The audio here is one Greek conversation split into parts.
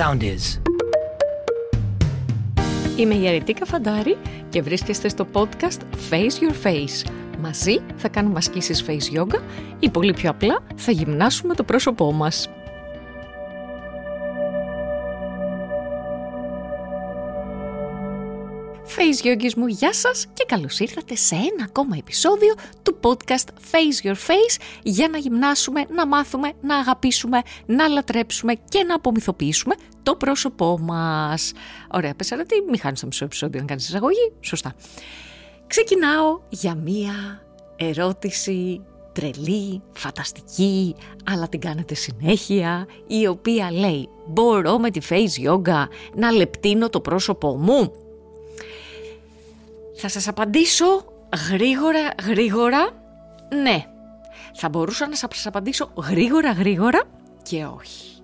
sound is. Είμαι η Αρετίκα Φαντάρη και βρίσκεστε στο podcast Face Your Face. Μαζί θα κάνουμε ασκήσεις face yoga ή πολύ πιο απλά θα γυμνάσουμε το πρόσωπό μας. Face Yogis μου, γεια σας και καλώς ήρθατε σε ένα ακόμα επεισόδιο του podcast Face Your Face για να γυμνάσουμε, να μάθουμε, να αγαπήσουμε, να λατρέψουμε και να απομυθοποιήσουμε το πρόσωπό μας. Ωραία, πες τι μη χάνεις το μισό επεισόδιο να κάνεις εισαγωγή. Σωστά. Ξεκινάω για μία ερώτηση τρελή, φανταστική, αλλά την κάνετε συνέχεια, η οποία λέει «Μπορώ με τη face yoga να λεπτύνω το πρόσωπό μου» Θα σας απαντήσω γρήγορα γρήγορα ναι. Θα μπορούσα να σας απαντήσω γρήγορα γρήγορα και όχι.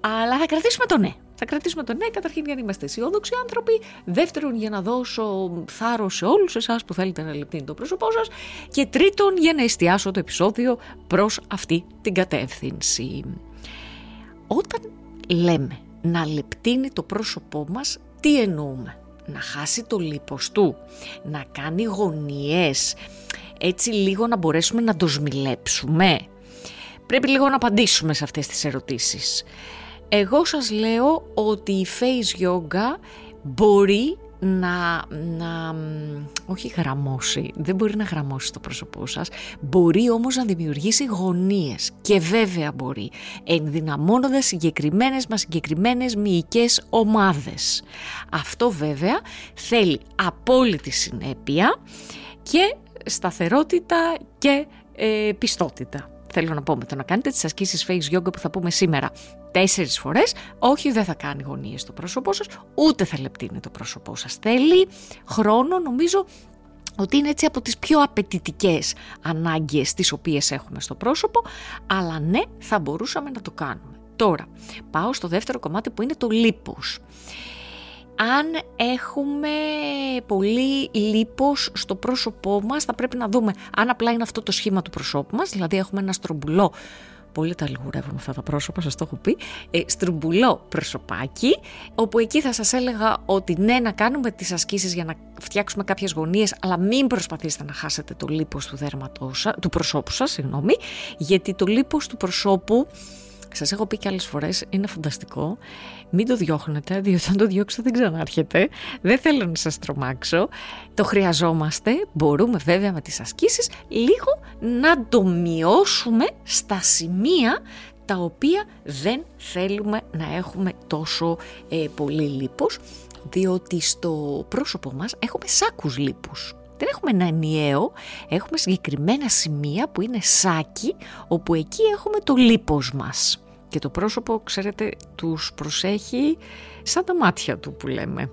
Αλλά θα κρατήσουμε το ναι. Θα κρατήσουμε το ναι, καταρχήν για να είμαστε αισιόδοξοι άνθρωποι. Δεύτερον, για να δώσω θάρρο σε όλους εσάς που θέλετε να λεπτύνει το πρόσωπό σας. Και τρίτον, για να εστιάσω το επεισόδιο προς αυτή την κατεύθυνση. Όταν λέμε να λεπτύνει το πρόσωπό μας, τι εννοούμε; Να χάσει το λίπος του, να κάνει γωνιές, έτσι λίγο να μπορέσουμε να το σμιλέψουμε. Πρέπει λίγο να απαντήσουμε σε αυτές τις ερωτήσεις. Εγώ σας λέω ότι η face yoga μπορεί να, να όχι γραμμώσει, δεν μπορεί να γραμμώσει το πρόσωπό σας, μπορεί όμως να δημιουργήσει γωνίες και βέβαια μπορεί, ενδυναμώνοντας συγκεκριμένες μας συγκεκριμένες μυϊκές ομάδες. Αυτό βέβαια θέλει απόλυτη συνέπεια και σταθερότητα και ε, πιστότητα θέλω να πω με το να κάνετε τις ασκήσεις face yoga που θα πούμε σήμερα τέσσερις φορές, όχι δεν θα κάνει γωνίες στο πρόσωπό σας, ούτε θα λεπτύνει το πρόσωπό σας. Θέλει χρόνο νομίζω ότι είναι έτσι από τις πιο απαιτητικές ανάγκες τις οποίες έχουμε στο πρόσωπο, αλλά ναι θα μπορούσαμε να το κάνουμε. Τώρα, πάω στο δεύτερο κομμάτι που είναι το λίπος αν έχουμε πολύ λίπος στο πρόσωπό μας θα πρέπει να δούμε αν απλά είναι αυτό το σχήμα του προσώπου μας, δηλαδή έχουμε ένα στρομπουλό πολύ τα λιγουρεύουμε αυτά τα πρόσωπα, σας το έχω πει, ε, στρουμπουλό προσωπάκι, όπου εκεί θα σας έλεγα ότι ναι να κάνουμε τις ασκήσεις για να φτιάξουμε κάποιες γωνίες, αλλά μην προσπαθήσετε να χάσετε το λίπος του, δέρματος, του προσώπου σας, συγγνώμη, γιατί το λίπος του προσώπου Σας έχω πει και άλλες φορές, είναι φανταστικό. Μην το διώχνετε, διότι αν το διώξετε δεν ξανάρχεται. Δεν θέλω να σας τρομάξω. Το χρειαζόμαστε. Μπορούμε βέβαια με τις ασκήσεις λίγο να το μειώσουμε στα σημεία τα οποία δεν θέλουμε να έχουμε τόσο ε, πολύ λίπος διότι στο πρόσωπο μας έχουμε σάκους λίπους. Δεν έχουμε ένα ενιαίο, έχουμε συγκεκριμένα σημεία που είναι σάκι, όπου εκεί έχουμε το λίπος μας. Και το πρόσωπο, ξέρετε, τους προσέχει σαν τα μάτια του που λέμε.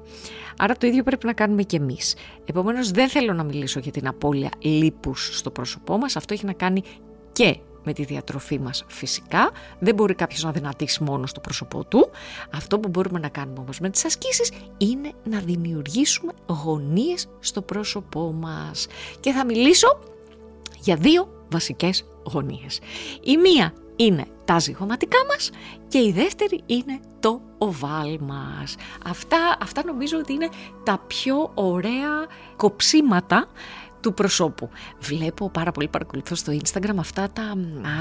Άρα το ίδιο πρέπει να κάνουμε και εμείς. Επομένως δεν θέλω να μιλήσω για την απώλεια λίπους στο πρόσωπό μας. Αυτό έχει να κάνει και με τη διατροφή μας φυσικά. Δεν μπορεί κάποιος να δυνατήσει μόνος στο πρόσωπό του. Αυτό που μπορούμε να κάνουμε όμως με τις ασκήσεις είναι να δημιουργήσουμε γωνίες στο πρόσωπό μας. Και θα μιλήσω για δύο βασικές γωνίες. Η μία είναι τα ζυγωματικά μας και η δεύτερη είναι το οβάλ μας. Αυτά, αυτά νομίζω ότι είναι τα πιο ωραία κοψίματα του προσώπου. Βλέπω πάρα πολύ, παρακολουθώ στο Instagram αυτά τα.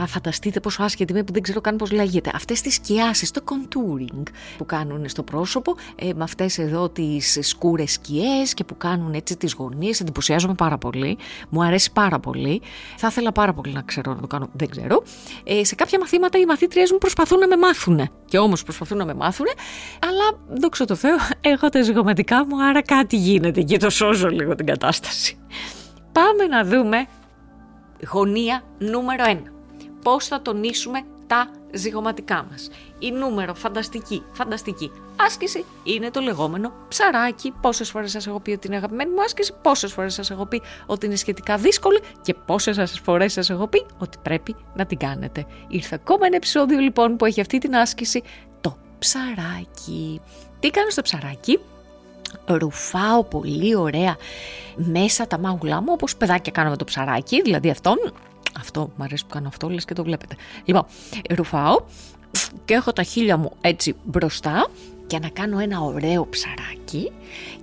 Α, φανταστείτε πόσο άσχετη είμαι που δεν ξέρω καν πώς λέγεται. Αυτές τις σκιάσεις, το contouring που κάνουν στο πρόσωπο, ε, με αυτές εδώ τις σκούρες σκιές και που κάνουν έτσι τις γωνίες. Εντυπωσιάζομαι πάρα πολύ. Μου αρέσει πάρα πολύ. Θα ήθελα πάρα πολύ να ξέρω να το κάνω, δεν ξέρω. Ε, σε κάποια μαθήματα οι μαθήτριέ μου προσπαθούν να με μάθουν. Και όμως προσπαθούν να με μάθουν, αλλά δόξα τω Θεώ, έχω τα ζυγωματικά μου, άρα κάτι γίνεται και το σώζω λίγο την κατάσταση πάμε να δούμε γωνία νούμερο 1. Πώς θα τονίσουμε τα ζυγωματικά μας. Η νούμερο φανταστική, φανταστική άσκηση είναι το λεγόμενο ψαράκι. Πόσες φορές σας έχω πει ότι είναι αγαπημένη μου άσκηση, πόσες φορές σας έχω πει ότι είναι σχετικά δύσκολη και πόσες φορές σας έχω πει ότι πρέπει να την κάνετε. Ήρθε ακόμα ένα επεισόδιο λοιπόν που έχει αυτή την άσκηση, το ψαράκι. Τι κάνω στο ψαράκι, ρουφάω πολύ ωραία μέσα τα μάγουλά μου όπως παιδάκια κάνω με το ψαράκι, δηλαδή αυτό, αυτό μου αρέσει που κάνω αυτό, λες και το βλέπετε. Λοιπόν, ρουφάω και έχω τα χείλια μου έτσι μπροστά και να κάνω ένα ωραίο ψαράκι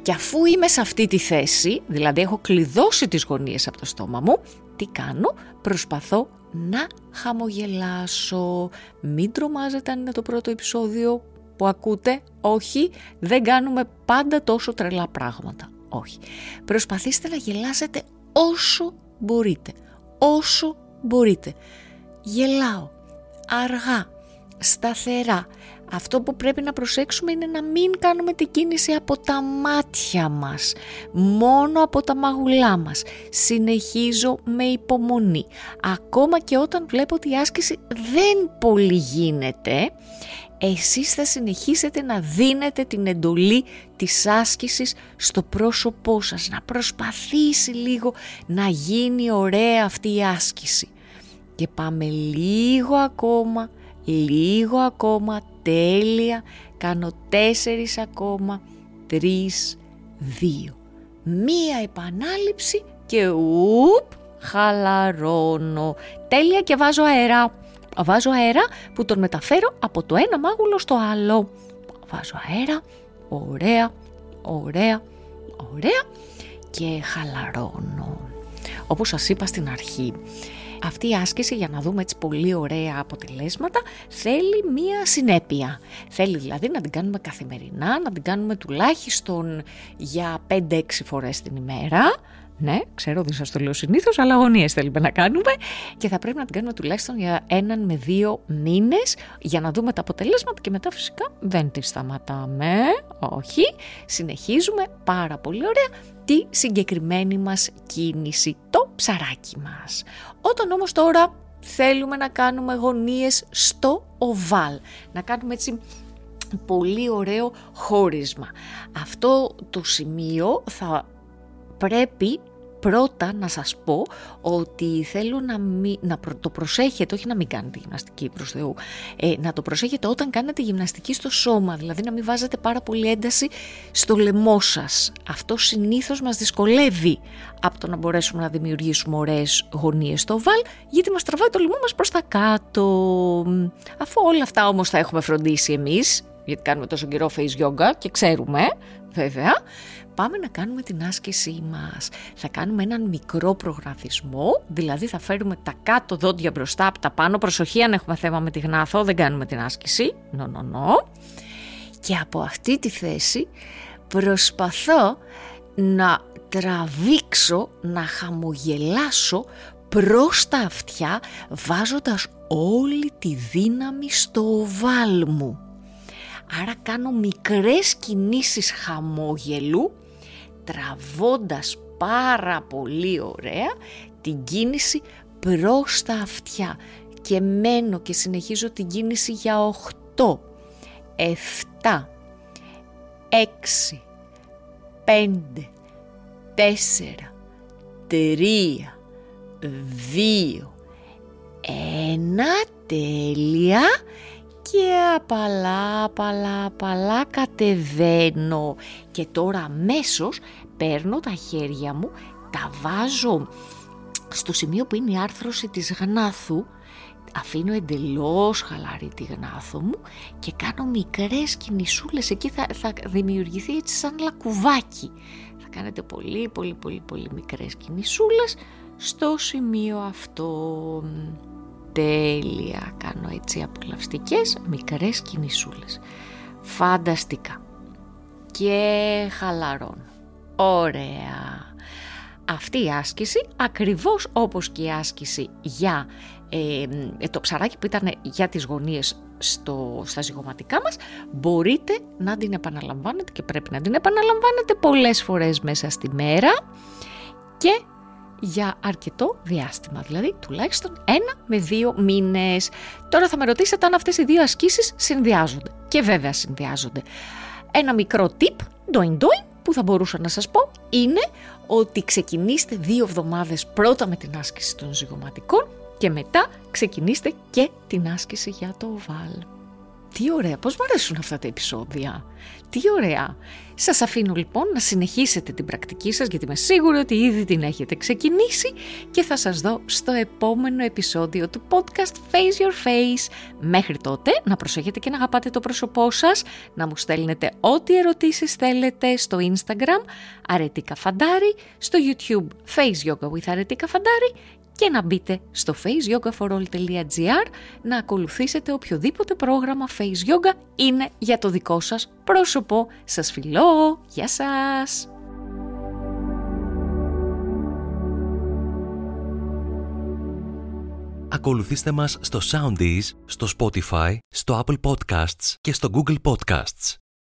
και αφού είμαι σε αυτή τη θέση, δηλαδή έχω κλειδώσει τις γωνίες από το στόμα μου, τι κάνω, προσπαθώ να χαμογελάσω. Μην τρομάζετε αν είναι το πρώτο επεισόδιο που ακούτε, όχι, δεν κάνουμε πάντα τόσο τρελά πράγματα. Όχι. Προσπαθήστε να γελάσετε όσο μπορείτε. Όσο μπορείτε. Γελάω. Αργά. Σταθερά. Αυτό που πρέπει να προσέξουμε είναι να μην κάνουμε την κίνηση από τα μάτια μας, μόνο από τα μαγουλά μας. Συνεχίζω με υπομονή. Ακόμα και όταν βλέπω ότι η άσκηση δεν πολύ γίνεται, εσείς θα συνεχίσετε να δίνετε την εντολή της άσκησης στο πρόσωπό σας, να προσπαθήσει λίγο να γίνει ωραία αυτή η άσκηση. Και πάμε λίγο ακόμα, λίγο ακόμα, τέλεια, κάνω τέσσερις ακόμα, τρεις, δύο. Μία επανάληψη και ουπ, χαλαρώνω. Τέλεια και βάζω αέρα. Βάζω αέρα που τον μεταφέρω από το ένα μάγουλο στο άλλο. Βάζω αέρα, ωραία, ωραία, ωραία και χαλαρώνω. Όπως σας είπα στην αρχή, αυτή η άσκηση για να δούμε έτσι πολύ ωραία αποτελέσματα θέλει μία συνέπεια. Θέλει δηλαδή να την κάνουμε καθημερινά, να την κάνουμε τουλάχιστον για 5-6 φορές την ημέρα ναι, ξέρω δεν σας το λέω συνήθως, αλλά αγωνίες θέλουμε να κάνουμε και θα πρέπει να την κάνουμε τουλάχιστον για έναν με δύο μήνες για να δούμε τα αποτελέσματα και μετά φυσικά δεν τη σταματάμε. Όχι, συνεχίζουμε πάρα πολύ ωραία τη συγκεκριμένη μας κίνηση, το ψαράκι μας. Όταν όμως τώρα θέλουμε να κάνουμε γωνίες στο οβάλ, να κάνουμε έτσι πολύ ωραίο χώρισμα. Αυτό το σημείο θα πρέπει πρώτα να σας πω ότι θέλω να, να το προσέχετε, όχι να μην κάνετε γυμναστική προς Θεού, ε, να το προσέχετε όταν κάνετε γυμναστική στο σώμα, δηλαδή να μην βάζετε πάρα πολύ ένταση στο λαιμό σας. Αυτό συνήθως μας δυσκολεύει από το να μπορέσουμε να δημιουργήσουμε ωραίες γωνίες στο βάλ, γιατί μας τραβάει το λαιμό μας προς τα κάτω. Αφού όλα αυτά όμως θα έχουμε φροντίσει εμείς, γιατί κάνουμε τόσο καιρό face yoga και ξέρουμε βέβαια, πάμε να κάνουμε την άσκησή μας. Θα κάνουμε έναν μικρό προγραμματισμό, δηλαδή θα φέρουμε τα κάτω δόντια μπροστά από τα πάνω. Προσοχή αν έχουμε θέμα με τη γνάθο, δεν κάνουμε την άσκηση. Νο, νο, νο. Και από αυτή τη θέση προσπαθώ να τραβήξω, να χαμογελάσω προς τα αυτιά βάζοντας όλη τη δύναμη στο οβάλ μου. Άρα κάνω μικρές κινήσεις χαμόγελου τραβώντας πάρα πολύ ωραία την κίνηση προς τα αυτιά. Και μένω και συνεχίζω την κίνηση για 8, 7, 6, 5, 4, 3, 2, 1, τέλεια και απαλά, απαλά, απαλά κατεβαίνω. Και τώρα αμέσως παίρνω τα χέρια μου, τα βάζω στο σημείο που είναι η άρθρωση της γνάθου αφήνω εντελώς χαλαρή τη γνάθο μου και κάνω μικρές κινησούλες. Εκεί θα, θα δημιουργηθεί έτσι σαν λακκουβάκι θα κάνετε πολύ πολύ πολύ πολύ μικρές κινησούλες στο σημείο αυτό τέλεια. Κάνω έτσι απολαυστικές μικρές κινησούλες. Φανταστικά. Και χαλαρώνω. Ωραία. Αυτή η άσκηση, ακριβώς όπως και η άσκηση για ε, το ψαράκι που ήταν για τις γωνίες στο, στα ζυγωματικά μας, μπορείτε να την επαναλαμβάνετε και πρέπει να την επαναλαμβάνετε πολλές φορές μέσα στη μέρα και για αρκετό διάστημα, δηλαδή τουλάχιστον ένα με δύο μήνες. Τώρα θα με ρωτήσετε αν αυτές οι δύο ασκήσεις συνδυάζονται. Και βέβαια συνδυάζονται. Ένα μικρό tip, doing doing, που θα μπορούσα να σας πω, είναι ότι ξεκινήστε δύο εβδομάδες πρώτα με την άσκηση των ζυγωματικών και μετά ξεκινήστε και την άσκηση για το οβάλ. Τι ωραία, πώς μου αρέσουν αυτά τα επεισόδια. Τι ωραία. Σας αφήνω λοιπόν να συνεχίσετε την πρακτική σας γιατί είμαι σίγουρη ότι ήδη την έχετε ξεκινήσει και θα σας δω στο επόμενο επεισόδιο του podcast Face Your Face. Μέχρι τότε να προσέχετε και να αγαπάτε το πρόσωπό σας, να μου στέλνετε ό,τι ερωτήσεις θέλετε στο Instagram Αρετίκα Φαντάρι, στο YouTube Face Yoga with Αρετίκα Φαντάρι και να μπείτε στο faceyogaforall.gr να ακολουθήσετε οποιοδήποτε πρόγραμμα Face Yoga είναι για το δικό σας πρόσωπο. Σας φιλώ! Γεια σας! Ακολουθήστε μας στο Soundees, στο Spotify, στο Apple Podcasts και στο Google Podcasts.